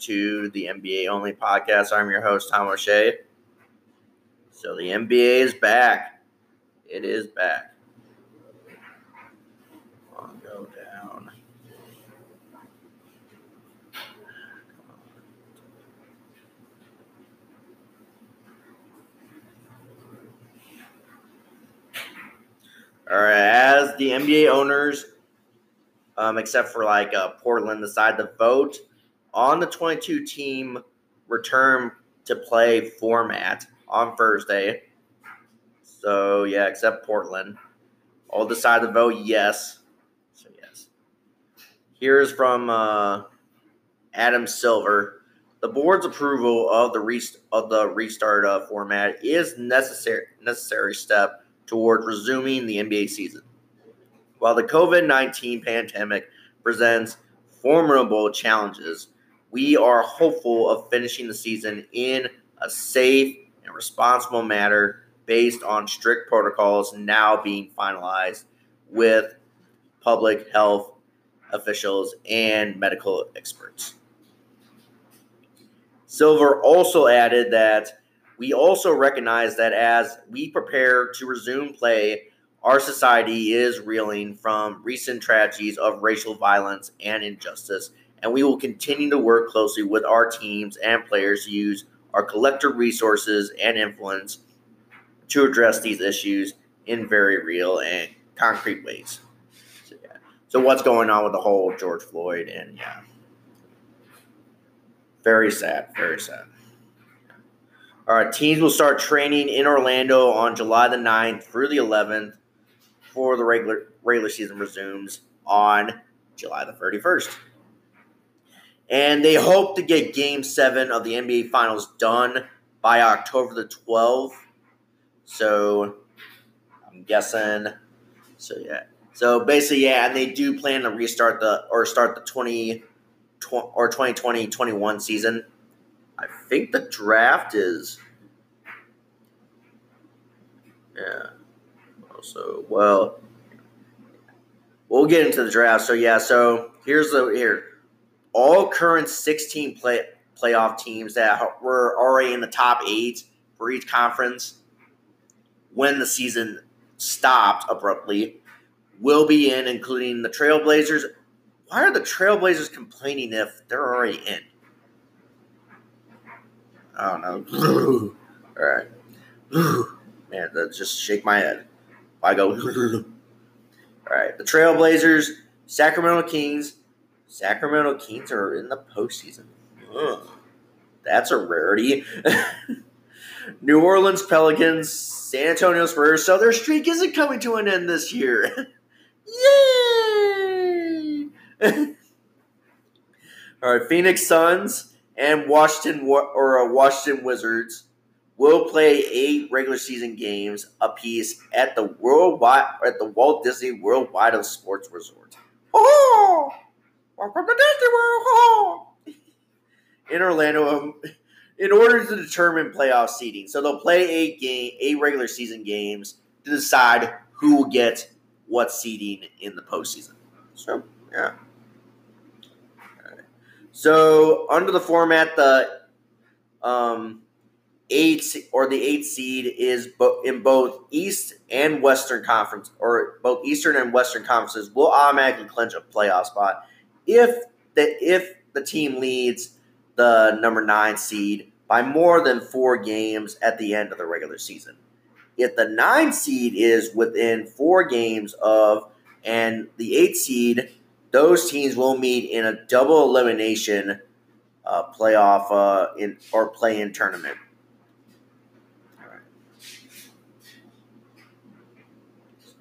to the NBA Only podcast. I'm your host, Tom O'Shea. So the NBA is back. It is back. Go down. All right, as the NBA owners, um, except for like uh, Portland, decide to vote on the 22 team return to play format on Thursday. So yeah, except Portland, all decide to vote yes. So yes. Here's from uh, Adam Silver. The board's approval of the rest- of the restart uh, format is necessary necessary step toward resuming the NBA season. While the COVID 19 pandemic presents formidable challenges, we are hopeful of finishing the season in a safe and responsible manner based on strict protocols now being finalized with public health officials and medical experts. Silver also added that we also recognize that as we prepare to resume play, our society is reeling from recent tragedies of racial violence and injustice, and we will continue to work closely with our teams and players to use our collective resources and influence to address these issues in very real and concrete ways. So, yeah. so what's going on with the whole George Floyd and yeah. Very sad, very sad. All right, teams will start training in Orlando on July the 9th through the 11th for the regular regular season resumes on July the 31st. And they hope to get game 7 of the NBA finals done by October the 12th. So I'm guessing so yeah. So basically yeah, and they do plan to restart the or start the 20 or 2020 21 season I think the draft is. Yeah. So well, we'll get into the draft. So yeah. So here's the here. All current 16 play playoff teams that were already in the top eight for each conference when the season stopped abruptly will be in, including the Trailblazers. Why are the Trailblazers complaining if they're already in? I don't know. All right. Man, that just shake my head. I go. All right. The Trailblazers, Sacramento Kings. Sacramento Kings are in the postseason. Ugh. That's a rarity. New Orleans Pelicans, San Antonio Spurs. So their streak isn't coming to an end this year. Yay! All right, Phoenix Suns and Washington or uh, Washington Wizards will play eight regular season games apiece at the worldwide at the Walt Disney Worldwide of Sports Resort. Oh, welcome to Disney World! In Orlando, um, in order to determine playoff seeding, so they'll play eight game, eight regular season games to decide who will get what seeding in the postseason. So, yeah. So under the format, the um, eight or the eight seed is bo- in both East and Western Conference, or both Eastern and Western conferences, will automatically clinch a playoff spot if the if the team leads the number nine seed by more than four games at the end of the regular season. If the nine seed is within four games of and the eight seed those teams will meet in a double elimination uh, playoff uh, in or play in tournament.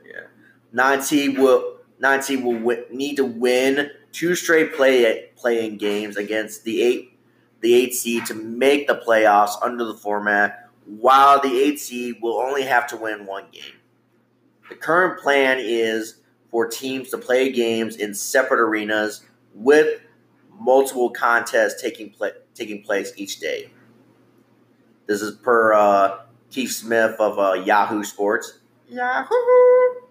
Yeah, nine seed will nine seed will w- need to win two straight play playing games against the eight the eight seed to make the playoffs under the format, while the eight seed will only have to win one game. The current plan is for teams to play games in separate arenas with multiple contests taking pla- taking place each day. This is per uh, Keith Smith of uh, Yahoo Sports. Yahoo.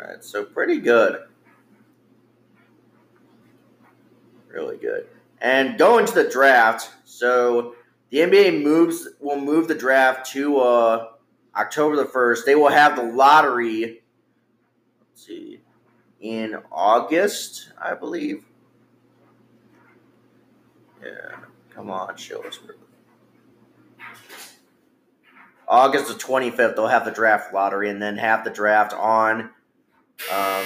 right, so pretty good. Really good. And going to the draft, so the NBA moves will move the draft to uh, October the first. They will have the lottery. Let's see, in August, I believe. Yeah, come on, show us. August the twenty fifth, they'll have the draft lottery, and then have the draft on um,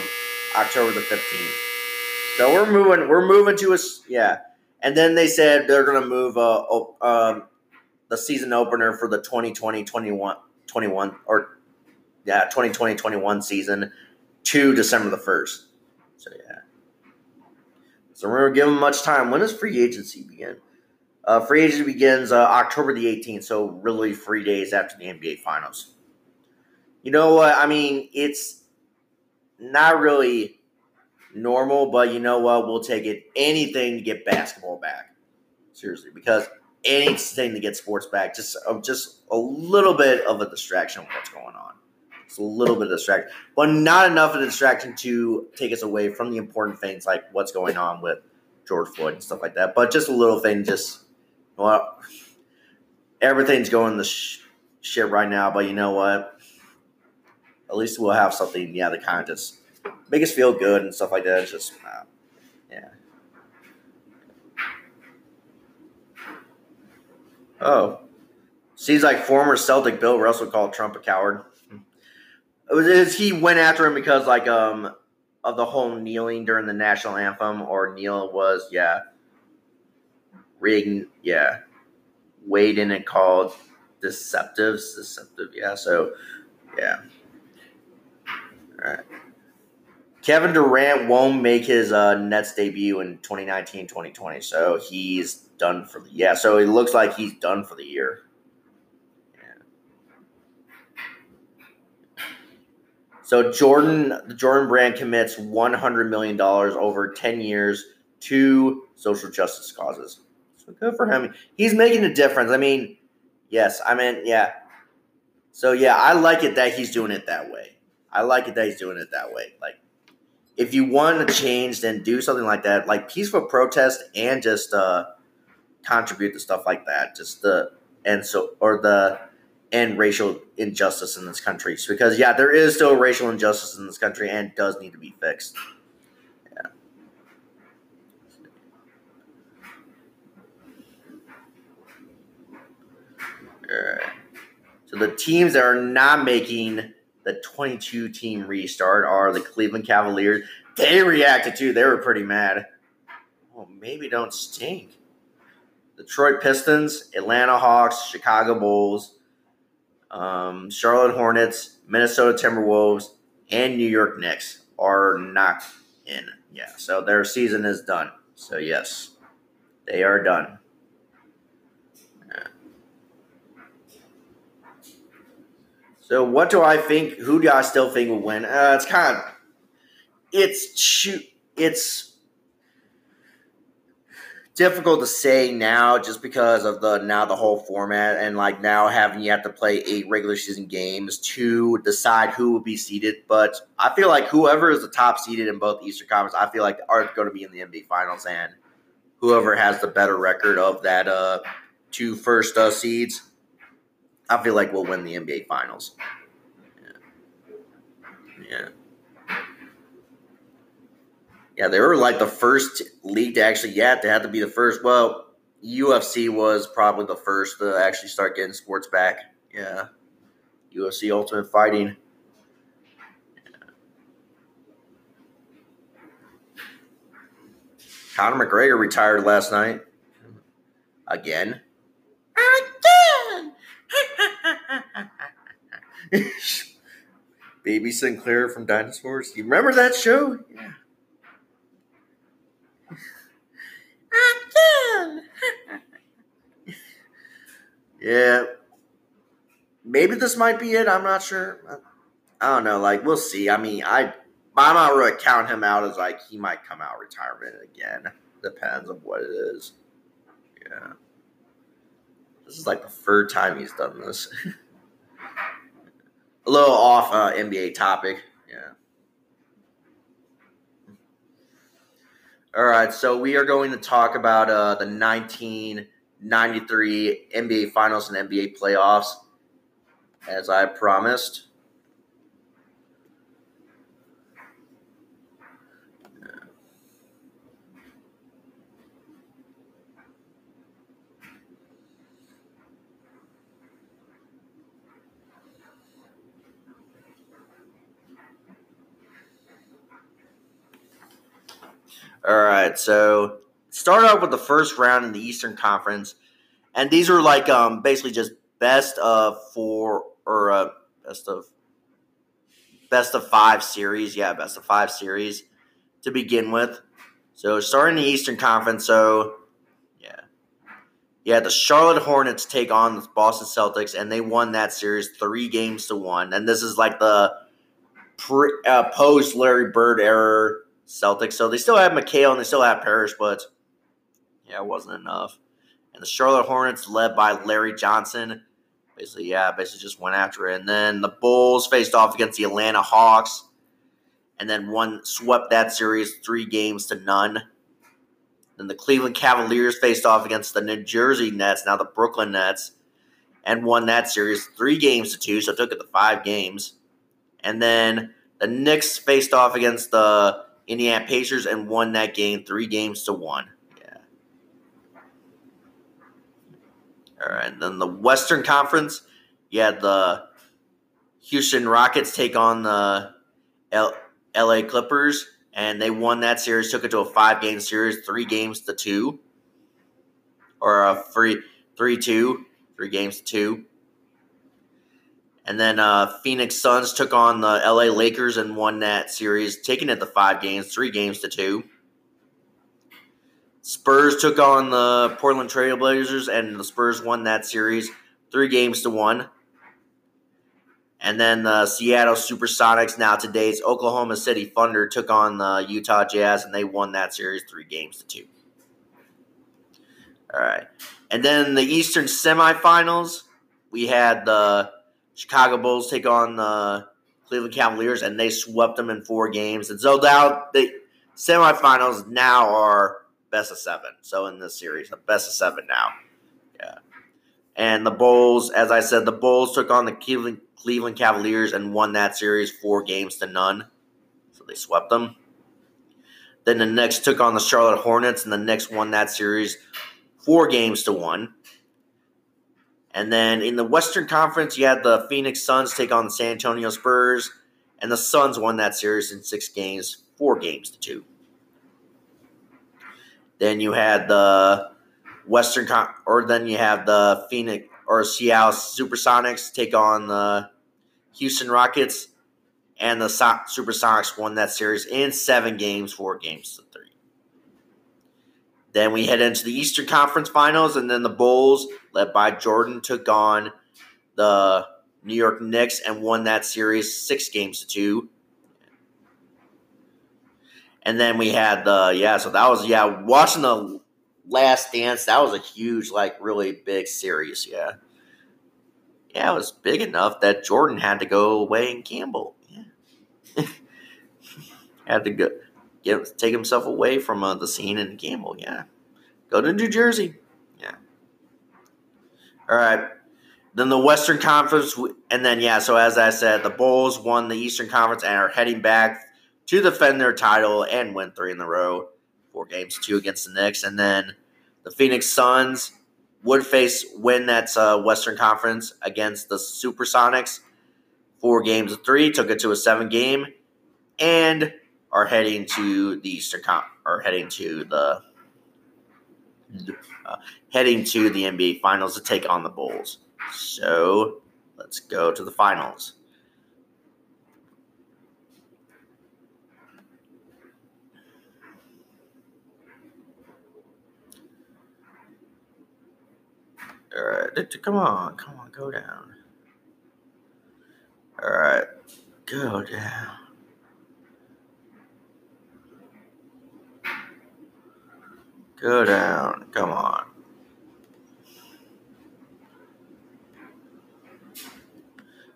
October the 15th. So we're moving. We're moving to a yeah. And then they said they're going to move uh, um, the season opener for the 2020 21, 21 or yeah 2020 21 season to December the 1st. So yeah. So we're them much time. When does free agency begin? Uh, free agency begins uh, October the 18th, so really three days after the NBA Finals. You know what? I mean, it's not really normal, but you know what? We'll take it. Anything to get basketball back. Seriously, because anything to get sports back, just uh, just a little bit of a distraction of what's going on. It's a little bit of distraction, but not enough of a distraction to take us away from the important things like what's going on with George Floyd and stuff like that. But just a little thing, just well, everything's going the sh- shit right now. But you know what? At least we'll have something, yeah, that kind of just make us feel good and stuff like that. It's just, uh, yeah. Oh, seems like former Celtic Bill Russell called Trump a coward. It was, he went after him because like um of the whole kneeling during the national anthem, or Neil was yeah, rigged yeah, weighed in and called deceptive, deceptive yeah. So yeah, Kevin Durant won't make his uh, Nets debut in 2019 2020. So he's done for the yeah. So it looks like he's done for the year. So Jordan, the Jordan brand commits $100 million over 10 years to social justice causes. So good for him. He's making a difference. I mean, yes, I mean, yeah. So yeah, I like it that he's doing it that way. I like it that he's doing it that way. Like if you want to change, then do something like that, like peaceful protest and just uh, contribute to stuff like that. Just the and so or the and racial injustice in this country. So because yeah, there is still racial injustice in this country and does need to be fixed. Yeah. All right. So the teams that are not making the 22 team restart are the Cleveland Cavaliers. They reacted too. They were pretty mad. Well, maybe don't stink. Detroit Pistons, Atlanta Hawks, Chicago Bulls, um, Charlotte Hornets, Minnesota Timberwolves, and New York Knicks are not in. Yeah, so their season is done. So, yes, they are done. So what do I think? Who do I still think will win? Uh, it's kind of it's shoot it's difficult to say now just because of the now the whole format and like now having you have to play eight regular season games to decide who will be seeded. But I feel like whoever is the top seeded in both Eastern Conference, I feel like are going to be in the NBA Finals, and whoever has the better record of that uh, two first uh, seeds I feel like we'll win the NBA Finals. Yeah. Yeah. Yeah, they were like the first league to actually, yeah, they had to be the first. Well, UFC was probably the first to actually start getting sports back. Yeah. UFC Ultimate Fighting. Conor McGregor retired last night. Again. Baby Sinclair from Dinosaurs. You remember that show? Yeah. yeah. Maybe this might be it. I'm not sure. I don't know. Like, we'll see. I mean, I I'm not really count him out as like he might come out retirement again. Depends on what it is. Yeah. This is like the third time he's done this. a little off uh, NBA topic. Yeah. All right, so we are going to talk about uh, the 1993 NBA Finals and NBA playoffs, as I promised. All right, so start off with the first round in the Eastern Conference, and these are like um basically just best of four or uh, best of best of five series. Yeah, best of five series to begin with. So starting the Eastern Conference, so yeah, yeah, the Charlotte Hornets take on the Boston Celtics, and they won that series three games to one. And this is like the pre, uh, post Larry Bird era Celtics. So they still have McHale and they still have Parish, but yeah, it wasn't enough. And the Charlotte Hornets, led by Larry Johnson, basically, yeah, basically just went after it. And then the Bulls faced off against the Atlanta Hawks, and then one swept that series three games to none. Then the Cleveland Cavaliers faced off against the New Jersey Nets, now the Brooklyn Nets, and won that series three games to two, so took it to five games. And then the Knicks faced off against the Indiana Pacers and won that game three games to one. Yeah. All right. And then the Western Conference, you had the Houston Rockets take on the L- LA Clippers, and they won that series, took it to a five game series, three games to two. Or a free three two, three games to two. And then uh, Phoenix Suns took on the LA Lakers and won that series, taking it to five games, three games to two. Spurs took on the Portland Trailblazers, and the Spurs won that series, three games to one. And then the Seattle Supersonics, now today's Oklahoma City Thunder, took on the Utah Jazz, and they won that series three games to two. All right. And then the Eastern semifinals, we had the Chicago Bulls take on the Cleveland Cavaliers, and they swept them in four games. And so now the semifinals now are best of seven. So in this series, the best of seven now. Yeah. And the Bulls, as I said, the Bulls took on the Cleveland, Cleveland Cavaliers and won that series four games to none. So they swept them. Then the Knicks took on the Charlotte Hornets, and the Knicks won that series four games to one. And then in the Western Conference, you had the Phoenix Suns take on the San Antonio Spurs, and the Suns won that series in six games, four games to two. Then you had the Western, Con- or then you have the Phoenix or Seattle Supersonics take on the Houston Rockets, and the so- Supersonics won that series in seven games, four games to three. Then we head into the Eastern Conference Finals, and then the Bulls, led by Jordan, took on the New York Knicks and won that series six games to two. And then we had the yeah, so that was yeah, watching the Last Dance. That was a huge, like, really big series. Yeah, yeah, it was big enough that Jordan had to go away and gamble. Yeah, had to go get take himself away from uh, the scene and gamble. Yeah, go to New Jersey. Yeah. All right. Then the Western Conference, and then yeah. So as I said, the Bulls won the Eastern Conference and are heading back to defend their title and win three in a row, four games, two against the Knicks, and then the Phoenix Suns would face win that uh, Western Conference against the Supersonics, four games of three, took it to a seven game, and are heading to the Eastern Con- are heading to the uh, heading to the NBA Finals to take on the Bulls. So let's go to the finals. All right, come on, come on, go down. All right, go down. Go down, come on.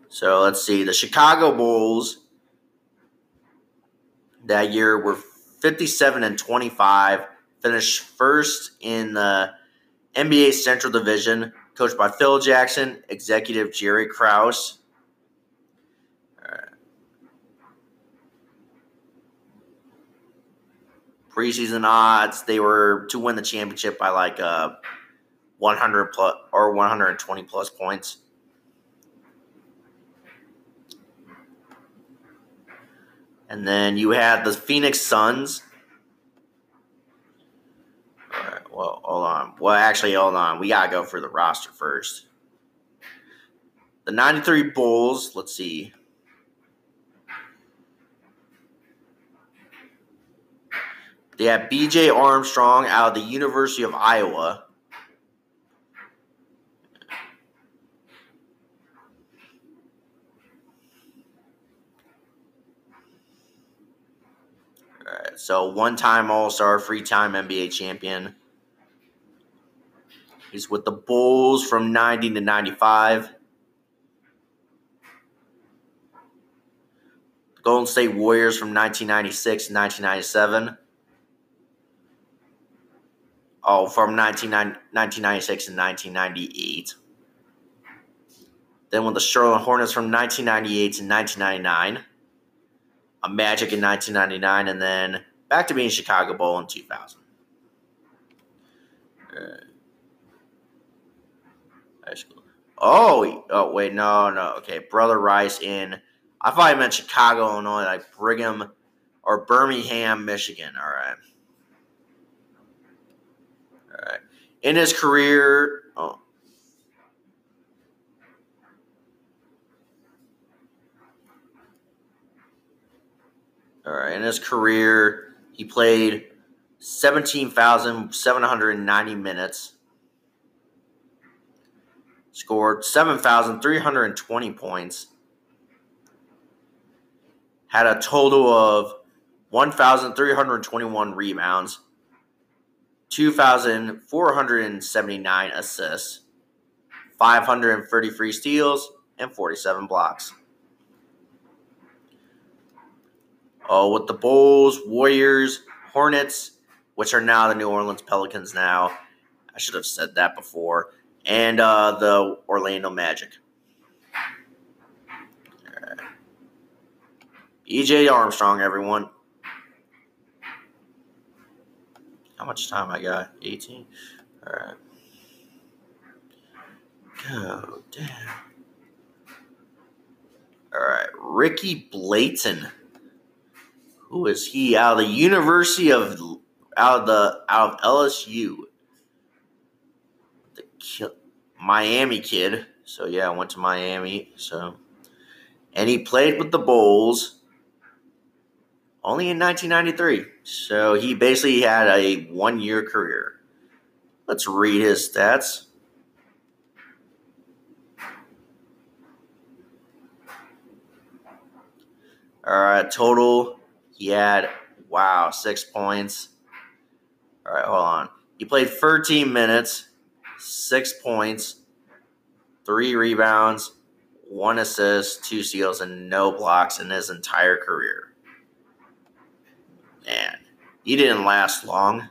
So let's see. The Chicago Bulls that year were 57 and 25. Finished first in the NBA Central Division, coached by Phil Jackson, executive Jerry Krause. Preseason odds, they were to win the championship by like uh, 100 plus or 120 plus points. And then you had the Phoenix Suns. All right, well, hold on. Well, actually, hold on. We got to go for the roster first. The 93 Bulls, let's see. They have BJ Armstrong out of the University of Iowa. All right, so one time All Star, three time NBA champion. He's with the Bulls from 90 to 95. The Golden State Warriors from 1996 to 1997. Oh, from 1996 and 1998. Then with the Charlotte Hornets from 1998 to 1999. A Magic in 1999, and then back to being Chicago Bull in 2000. Uh. Oh, oh wait, no, no. Okay, Brother Rice in. I thought I meant Chicago, Illinois, like Brigham or Birmingham, Michigan. All right. All right. In his career, oh, All right. In his career, he played 17,790 minutes, scored 7,320 points, had a total of 1,321 rebounds, 2,479 assists, 533 steals, and 47 blocks. Oh, with the Bulls, Warriors, Hornets, which are now the New Orleans Pelicans now. I should have said that before. And uh, the Orlando Magic. Right. BJ Armstrong, everyone. How much time I got? 18? All right. Go down. All right. Ricky Blanton who is he out of the University of out of the out of LSU, the Miami kid. So yeah, I went to Miami. So, and he played with the Bulls only in 1993. So he basically had a one year career. Let's read his stats. All right, total he had, wow, six points. All right, hold on. He played 13 minutes, six points, three rebounds, one assist, two steals, and no blocks in his entire career. Man, he didn't last long.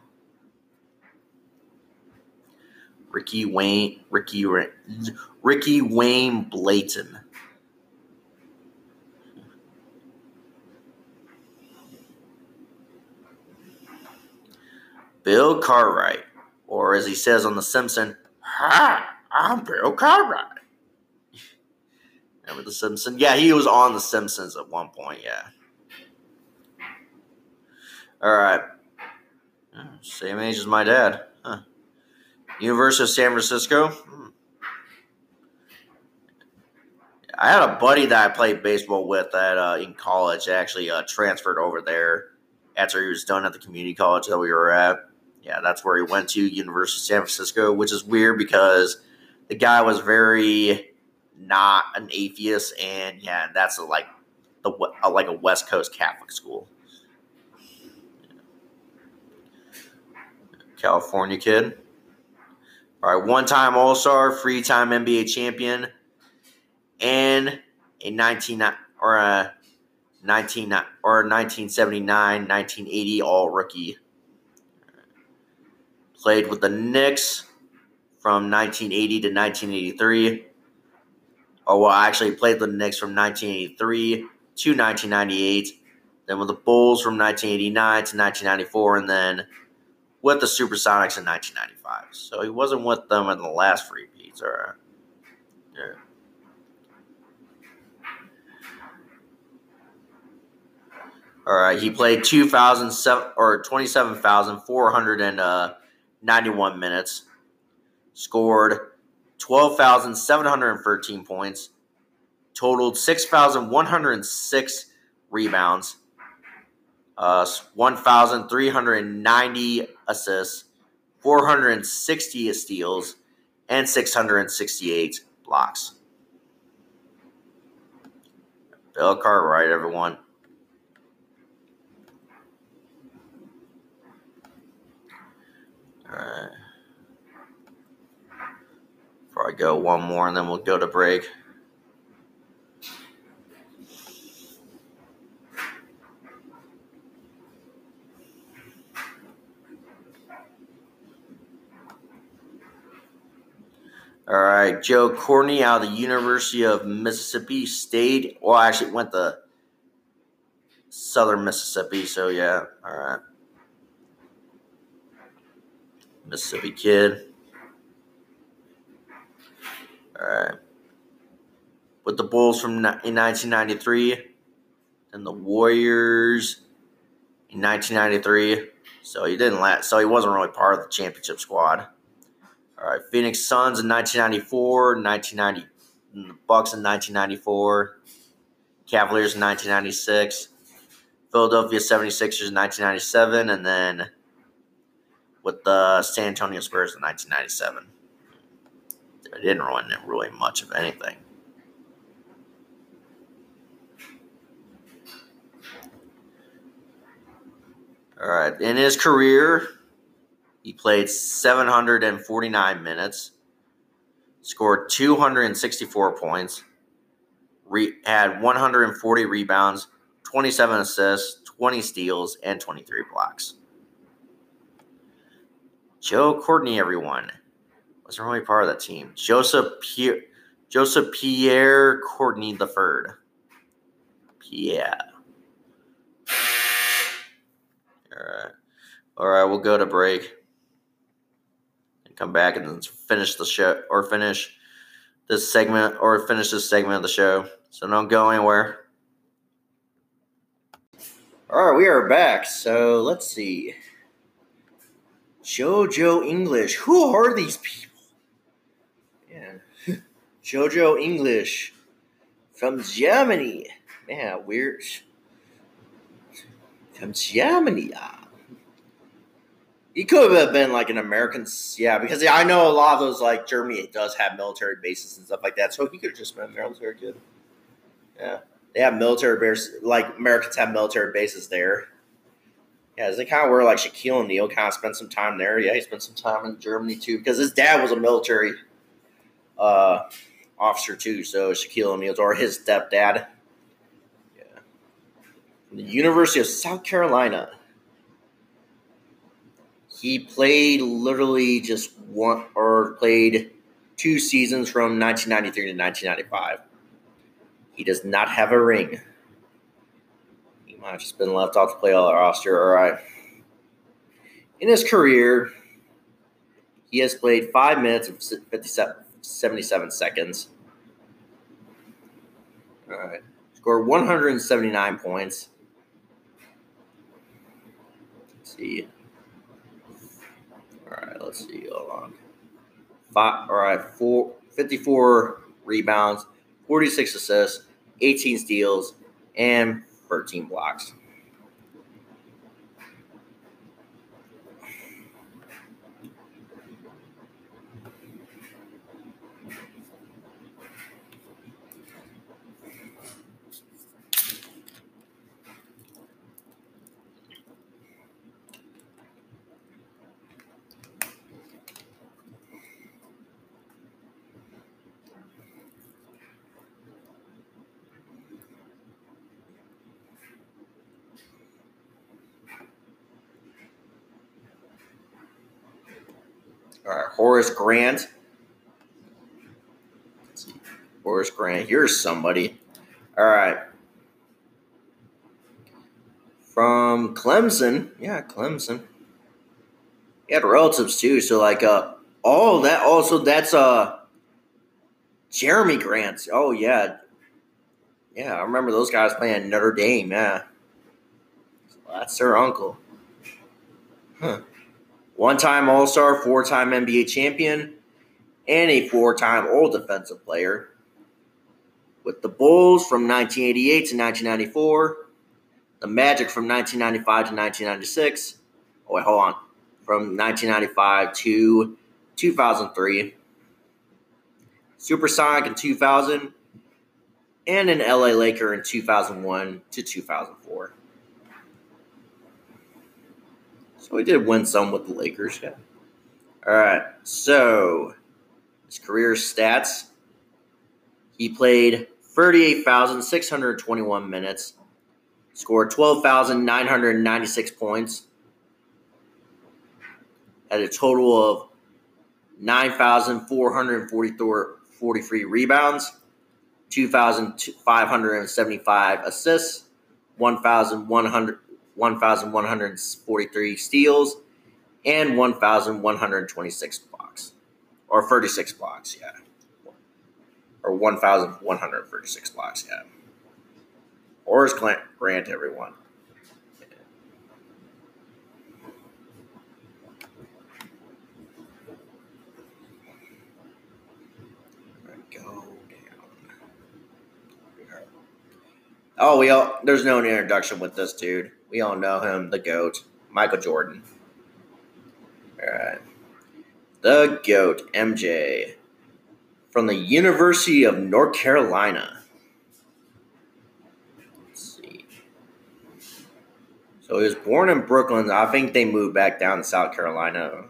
Ricky Wayne, Ricky, Ricky Wayne Blanton. Bill Cartwright, or as he says on The Simpsons, Hi, I'm Bill Cartwright. Remember The Simpsons? Yeah, he was on The Simpsons at one point, yeah. All right. Same age as my dad. Huh. University of San Francisco. Hmm. I had a buddy that I played baseball with at uh, in college. Actually, uh, transferred over there after he was done at the community college that we were at yeah, that's where he went to University of San Francisco, which is weird because the guy was very not an atheist, and yeah, that's a, like the like a West Coast Catholic school. California kid. All right, one-time All-Star, three-time NBA champion, and a 19 or a 19 or 1979, 1980 All Rookie. Played with the Knicks from 1980 to 1983. Or well, actually played the Knicks from 1983 to 1998. Then with the Bulls from 1989 to 1994, and then with the Supersonics in 1995. So he wasn't with them in the last three beats. All right. Yeah. All right, he played 2,007 or 27,491 uh, minutes, scored 12,713 points, totaled 6,106 rebounds, uh, 1,390 assists, 460 steals, and 668 blocks. Bill Cartwright, everyone. All right. Probably go one more and then we'll go to break. All right, Joe Courtney out of the University of Mississippi State. Well, I actually went to Southern Mississippi, so yeah. All right. Mississippi kid. All right. With the Bulls from in 1993 and the Warriors in 1993. So he didn't last. So he wasn't really part of the championship squad. All right, Phoenix Suns in 1994, 1990, mm, Bucks in 1994, Cavaliers in 1996, Philadelphia 76ers in 1997, and then with the San Antonio Spurs in 1997. I didn't win really much of anything. All right, in his career, he played 749 minutes, scored 264 points, re- had 140 rebounds, 27 assists, 20 steals, and 23 blocks. Joe Courtney, everyone, wasn't really part of that team. Joseph Pierre, Joseph Pierre Courtney the third. Pierre. All right. All right, we'll go to break come back and finish the show or finish this segment or finish this segment of the show. So don't go anywhere. All right, we are back. So let's see. JoJo English. Who are these people? Yeah. JoJo English from Germany. Man, weird. From Germany. Ah. He could have been like an American, yeah, because I know a lot of those like Germany does have military bases and stuff like that. So he could have just been a military kid. Yeah, they have military bases, like Americans have military bases there. Yeah, is it kind of where like Shaquille O'Neal kind of spent some time there? Yeah, he spent some time in Germany too because his dad was a military uh, officer too. So Shaquille O'Neal's or his stepdad. Yeah, the University of South Carolina. He played literally just one or played two seasons from 1993 to 1995. He does not have a ring. He might have just been left off the playoff roster. All right. In his career, he has played five minutes and 57, 77 seconds. All right. Scored 179 points. Let's see. All right, let's see. Hold on. Five, all right, four, 54 rebounds, 46 assists, 18 steals, and 13 blocks. Horace Grant. Horace Grant. Here's somebody. All right. From Clemson. Yeah, Clemson. He had relatives too, so like uh all that also that's uh Jerami Grant. Oh yeah. Yeah, I remember those guys playing Notre Dame, yeah. Well, that's their uncle. Huh. One time All Star, four time NBA champion, and a four time All Defensive Player. With the Bulls from 1988 to 1994, the Magic from 1995 to 1996. Oh, wait, hold on. From 1995 to 2003, Supersonic in 2000, and an LA Laker in 2001 to 2004. So we did win some with the Lakers. Yeah. All right. So his career stats. He played 38,621 minutes, scored 12,996 points, had a total of 9,443 rebounds, 2,575 assists, 1,100 1,143 steals, and 1,126 blocks. Or 36 blocks, yeah. Or 1,136 blocks, yeah. Horace Grant, everyone. Oh, we all there's no introduction with this dude. We all know him, the GOAT, Michael Jordan. All right. The GOAT, MJ, from the University of North Carolina. Let's see. So he was born in Brooklyn. I think they moved back down to South Carolina.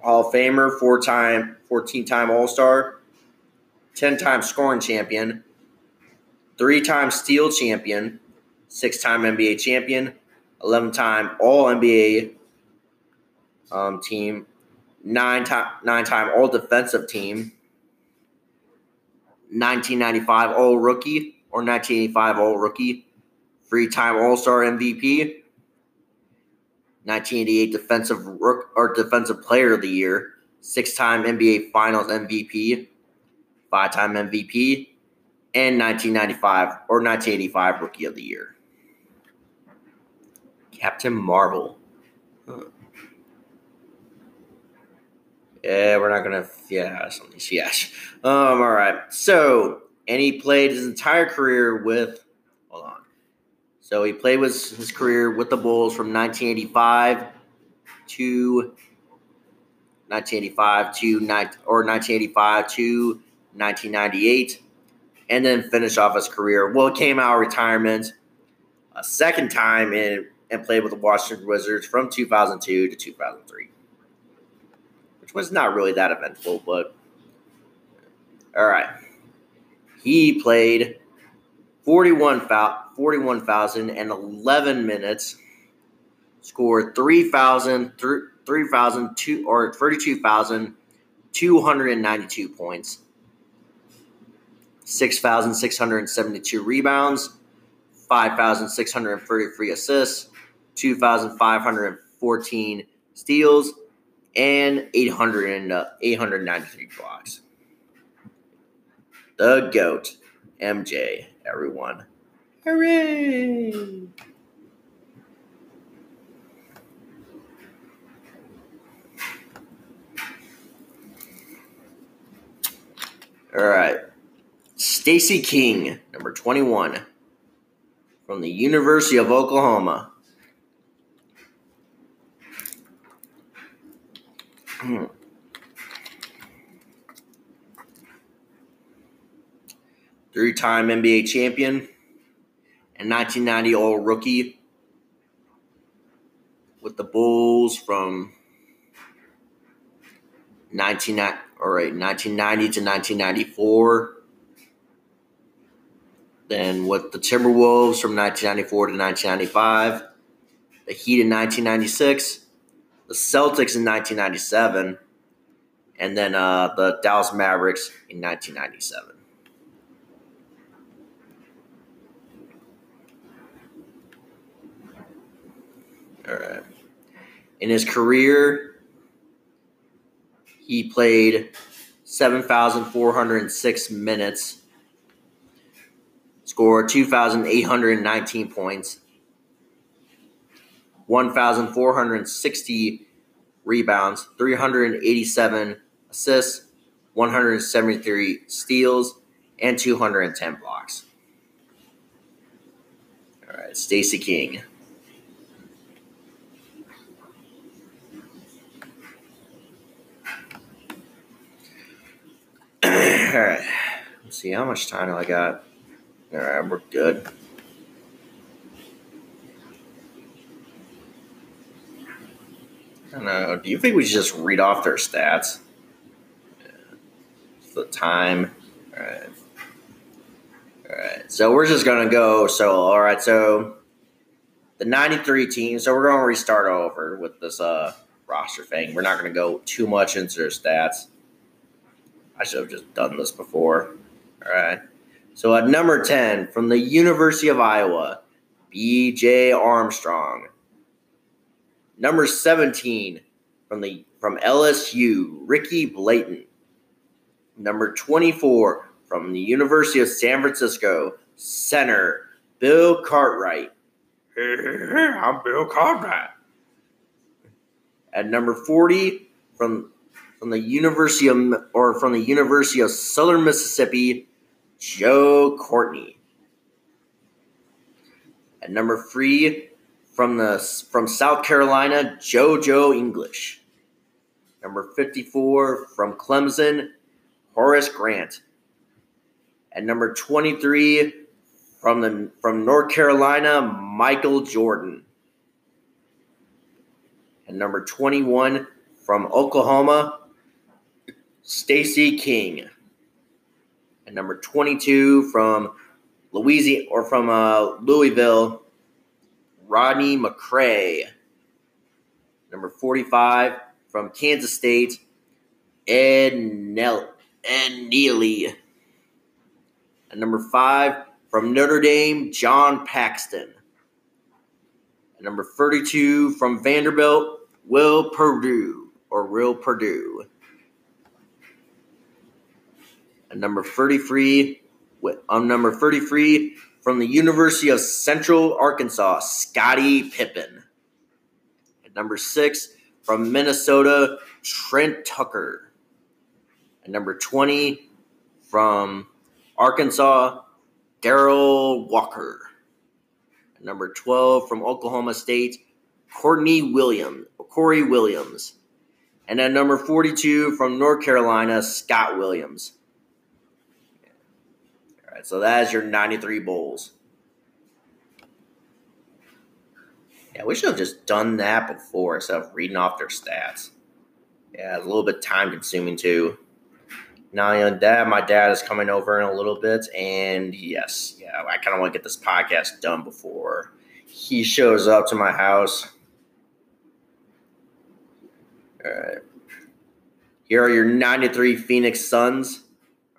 Hall of Famer, four time, 14 time All Star, 10 time scoring champion, three time steal champion, six time NBA champion, 11 time All NBA um, team, nine time nine time All Defensive team, 1995 All Rookie or 1985 All Rookie, three time All Star MVP, 1988 Defensive Rook or Defensive Player of the Year, six time NBA Finals MVP, five time MVP, and 1995 or 1985 Rookie of the Year. Captain Marvel. Yeah, we're not gonna. Yeah, something. Yeah. Um. All right. So, and he played his entire career with. Hold on. So he played with his career with the Bulls from 1985 to 1985 to or 1985 to 1998, and then finished off his career. Well, came out of retirement a second time in and played with the Washington Wizards from 2002 to 2003, which was not really that eventful, but all right. He played 41 41,011 minutes, scored 3,000 3,002 or 32,292 points, 6,672 rebounds, 5,633 assists, 2,514 steals, and 800 uh, 893 blocks. The GOAT, MJ, everyone. Hooray! All right. Stacy King, number 21, from the University of Oklahoma. Three time NBA champion and 1990 All Rookie with the Bulls from 19, all right, 1990 to 1994. Then with the Timberwolves from 1994 to 1995. The Heat in 1996 the Celtics in 1997, and then uh, the Dallas Mavericks in 1997. All right. In his career, he played 7,406 minutes, scored 2,819 points, 1,460 rebounds, 387 assists, 173 steals, and 210 blocks. All right, Stacey King. All right. Let's see how much time do I got. All right, we're good. I don't know. Do you think we should just read off their stats? The time. All right. All right. So we're just gonna go. So all right. So the '93 team. So we're gonna restart over with this uh roster thing. We're not gonna go too much into their stats. I should have just done this before. All right. So at number 10, from the University of Iowa, B.J. Armstrong. Number 17, from the from LSU, Ricky Blanton. Number 24, from the University of San Francisco, center, Bill Cartwright. I'm Bill Cartwright. At number 40, from from the University of or from the University of Southern Mississippi, Joe Courtney. At number three, from the from South Carolina, JoJo English. Number 54 from Clemson, Horace Grant. At number 23 from the from North Carolina, Michael Jordan. And number 21 from Oklahoma, Stacey King. And number 22 from Louisiana or from uh, Louisville, Rodney McCray. Number 45 from Kansas State, Ed, Nell- Ed Nealy. And number 5 from Notre Dame, John Paxson. Number 32 from Vanderbilt, Will Perdue or Will Perdue. And number 33 with on um, number 33 from the University of Central Arkansas, Scottie Pippen. At number 6 from Minnesota, Trent Tucker. At number 20 from Arkansas, Darrell Walker. At number 12 from Oklahoma State, Courtney Williams, Corey Williams. And at number 42 from North Carolina, Scott Williams. All right, so that is your 93 Bulls. Yeah, we should have just done that before instead of reading off their stats. Yeah, it's a little bit time consuming too. Now, dad, my dad is coming over in a little bit, and yes, yeah, I kind of want to get this podcast done before he shows up to my house. All right. Here are your 93 Phoenix Suns.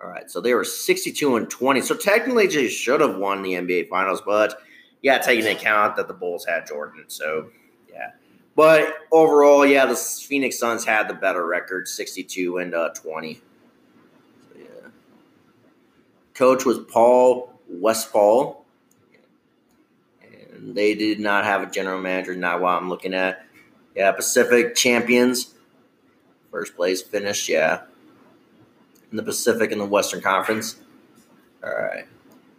All right, so they were 62 and 20. So technically, they should have won the NBA Finals, but yeah, taking into account that the Bulls had Jordan. So yeah, but overall, yeah, the Phoenix Suns had the better record, 62 and uh, 20. So, yeah. Coach was Paul Westphal, and they did not have a general manager. Not what I'm looking at. Yeah, Pacific champions, first place finish. Yeah in the Pacific and the Western Conference. All right.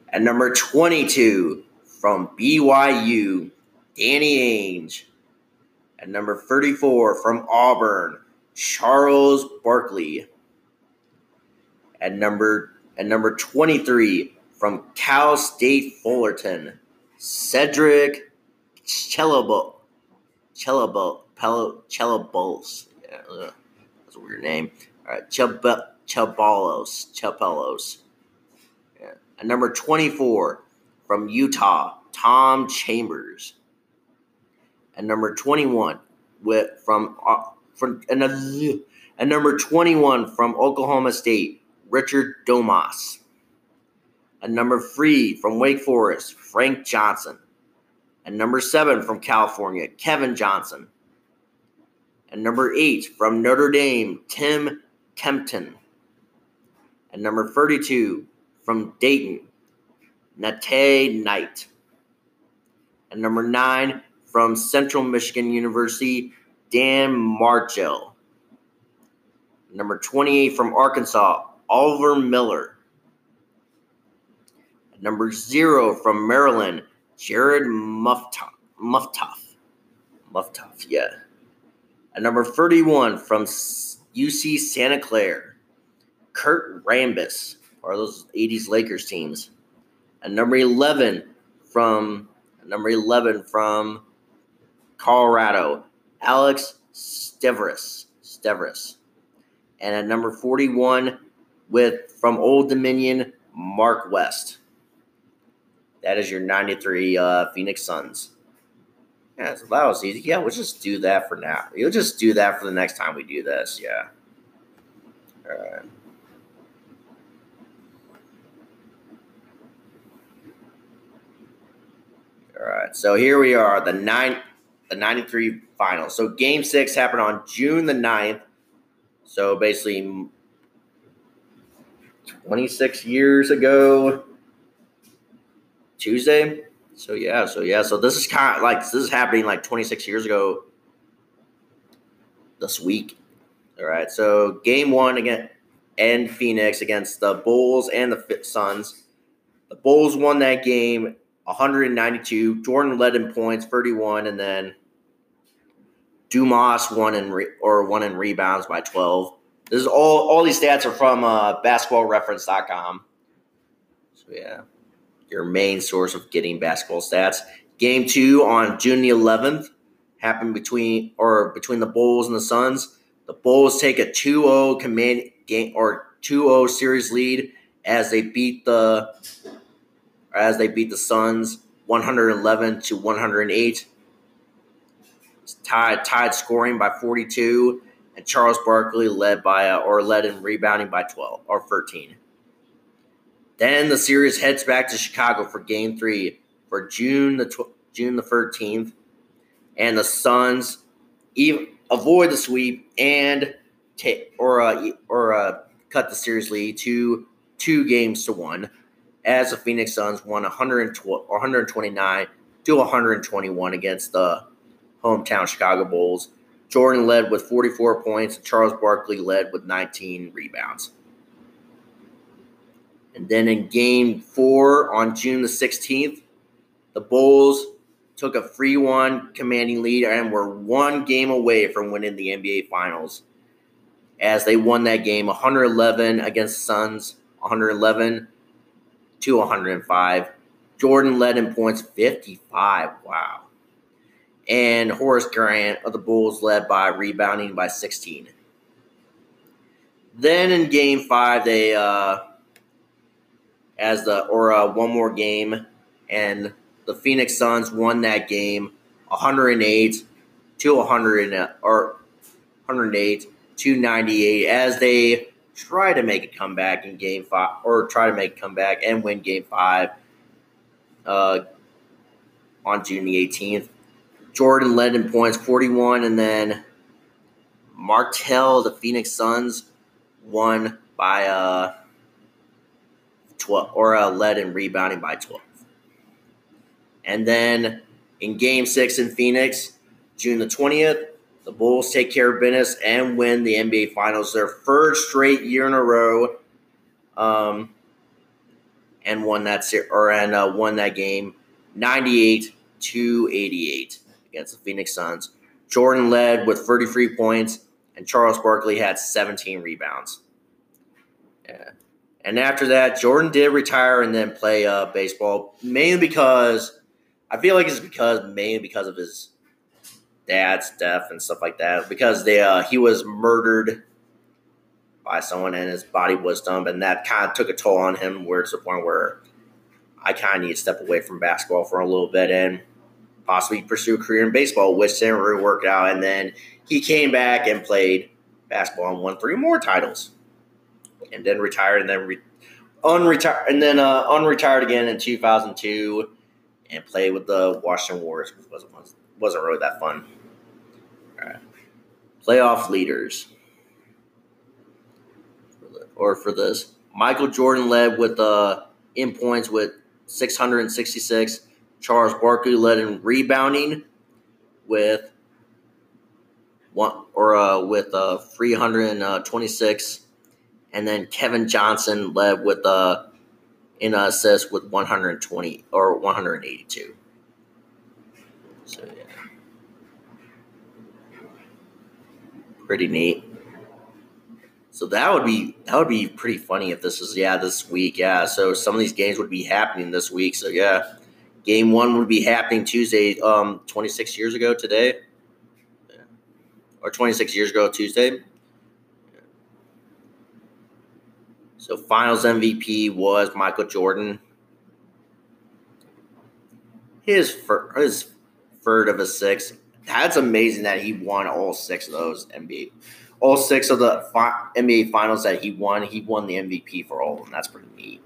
At number 22 from BYU, Danny Ainge. At number 34 from Auburn, Charles Barkley. At number at number 23 from Cal State Fullerton, Cedric Chelabo Chelabo Chelabos. Yeah, that's a weird name. All right, Chelabo Chabalos. Chapelos. Yeah. At number 24 from Utah, Tom Chambers. And number 21, with from uh, from and, uh, and number 21 from Oklahoma State, Richard Dumas. And number three from Wake Forest, Frank Johnson. And number seven from California, Kevin Johnson. And number eight from Notre Dame, Tim Kempton. And number 32 from Dayton, Nate Knight. And number nine from Central Michigan University, Dan Marchell. Number 28 from Arkansas, Oliver Miller. Number zero from Maryland, Jared Muftoff. Muftoff. Yeah. And number 31 from UC Santa Clara, Kurt Rambis, part of those 80s Lakers teams. And number 11 from number 11 from Colorado, Alex Steveris. Steveris. And at number 41 with from Old Dominion, Mark West. That is your 93 uh, Phoenix Suns. Yeah, so that was easy. Yeah, we'll just do that for now. You'll just do that for the next time we do this. Yeah. All right. All right. So here we are, the nine, the 93 final. So game six happened on June the 9th. So basically 26 years ago. Tuesday. So yeah, so yeah, so this is kind of like this is happening like 26 years ago this week. All right, so game one again and Phoenix against the Bulls and the Suns. The Bulls won that game 192. Jordan led in points 31, and then Dumas won in re- or won in rebounds by 12. This is all all these stats are from uh, basketballreference.com. So yeah your main source of getting basketball stats. Game two on June the 11th happened between or between the Bulls and the Suns. The Bulls take a 2-0 command game or 2-0 series lead as they beat the as they beat the Suns 111 to 108. tied tied scoring by 42 and Charles Barkley led by uh, or led in rebounding by 12 or 13. Then the series heads back to Chicago for Game Three for June the tw- June the thirteenth, and the Suns even avoid the sweep and take or uh, or uh, cut the series lead to two games to one, as the Phoenix Suns won 112 129 to 121 against the hometown Chicago Bulls. Jordan led with 44 points, and Charles Barkley led with 19 rebounds. And then in game four on June the 16th, the Bulls took a 3 1 commanding lead and were one game away from winning the NBA Finals as they won that game 111 against the Suns, 111 to 105. Jordan led in points 55. Wow. And Horace Grant of the Bulls led by rebounding by 16. Then in game five, they uh, as the or uh, one more game, and the Phoenix Suns won that game 108 to 100 or 108 to 98 as they try to make a comeback in game five or try to make a comeback and win game five uh, on June the 18th. Jordan led in points 41 and then Martell, the Phoenix Suns, won by uh, 12 or uh, led in rebounding by 12. And then in game six in Phoenix, June the 20th, the Bulls take care of business and win the NBA Finals, their first straight year in a row, um, and won that or and uh, won that game 98 to 88 against the Phoenix Suns. Jordan led with 33 points, and Charles Barkley had 17 rebounds. Yeah. And after that, Jordan did retire and then play uh, baseball, mainly because I feel like it's because mainly because of his dad's death and stuff like that. Because they uh, he was murdered by someone and his body was dumped, and that kind of took a toll on him. Where it's the point where I kind of need to step away from basketball for a little bit, and possibly pursue a career in baseball, which didn't really work out. And then he came back and played basketball and won three more titles, and then retired and then re- unretired and then uh, unretired again in 2002 and played with the Washington Warriors. wasn't wasn't really that fun. Right. Playoff leaders, or for this, Michael Jordan led with uh, in points with 666. Charles Barkley led in rebounding with one or uh, with uh, 326, and then Kevin Johnson led with uh, in assists with 120 or 182. So yeah, pretty neat. So that would be that would be pretty funny if this is yeah this week yeah. So some of these games would be happening this week. So yeah, game one would be happening Tuesday, um, 26 years ago today, yeah. or 26 years ago Tuesday. So Finals MVP was Michael Jordan. His fir- his third of a six. That's amazing that he won all six of those NBA all six of the fi- NBA finals that he won, he won the MVP for all of them. That's pretty neat.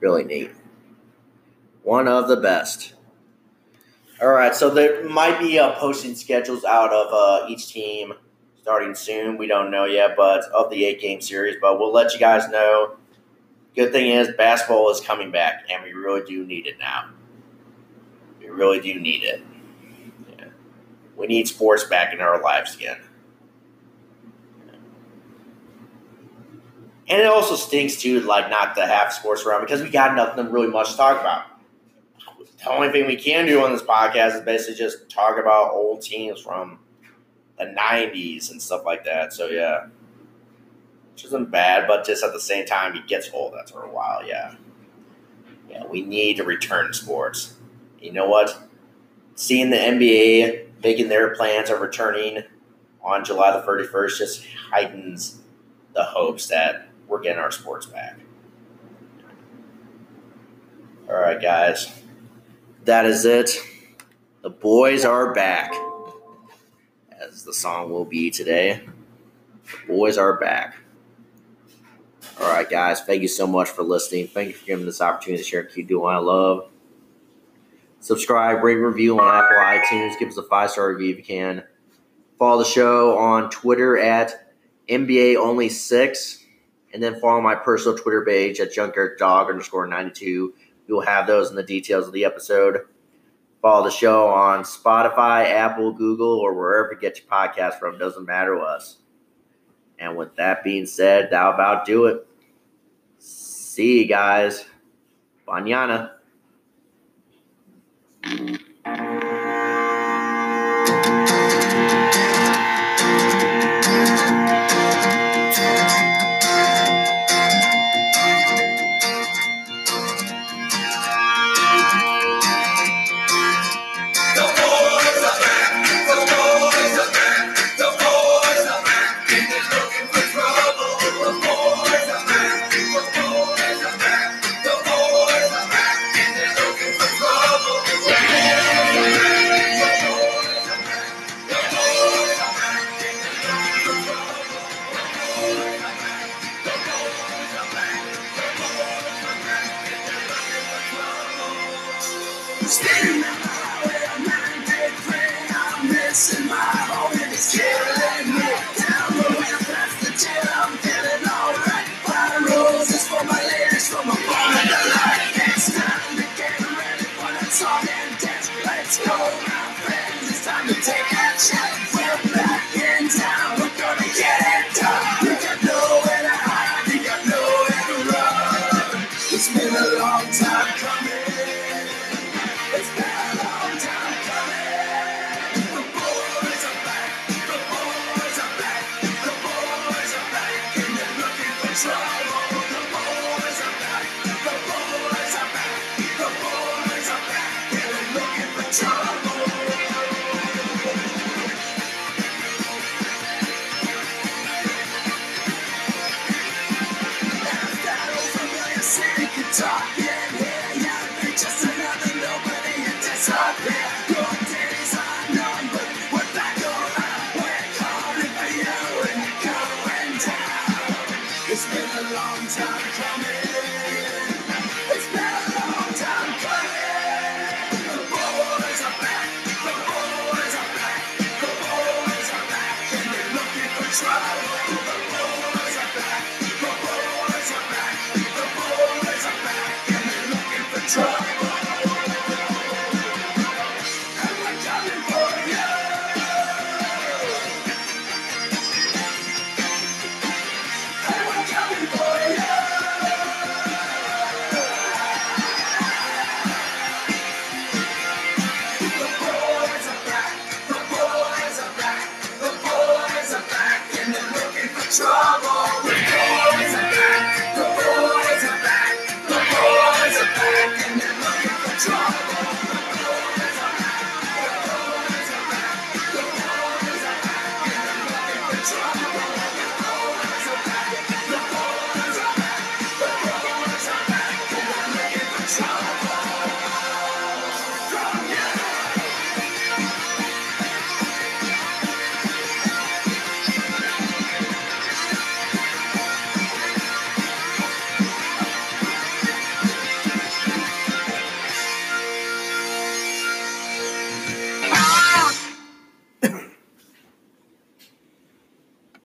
Really neat. One of the best. All right, so there might be uh, posting schedules out of uh, each team starting soon. We don't know yet, but of the eight game series, but we'll let you guys know. Good thing is basketball is coming back, and we really do need it now. We really do need it. We need sports back in our lives again. And it also stinks too, like not to have sports around because we got nothing really much to talk about. The only thing we can do on this podcast is basically just talk about old teams from the '90s and stuff like that. So yeah, which isn't bad, but just at the same time, it gets old after a while. Yeah, yeah, we need to return sports. You know what? Seeing the NBA making their plans of returning on July the 31st just heightens the hopes that we're getting our sports back. All right, guys. That is it. The boys are back, as the song will be today. The boys are back. All right, guys. Thank you so much for listening. Thank you for giving this opportunity to share and keep doing what I love. Subscribe, rate, review on Apple iTunes. Give us a five star review if you can. Follow the show on Twitter at NBA Only Six, and then follow my personal Twitter page at Junkyard Dog underscore ninety two. Will have those in the details of the episode. Follow the show on Spotify, Apple, Google, or wherever you get your podcast from. Doesn't matter to us. And with that being said, that'll about do it. See you guys. Banyana. Talk. It's been a long time coming.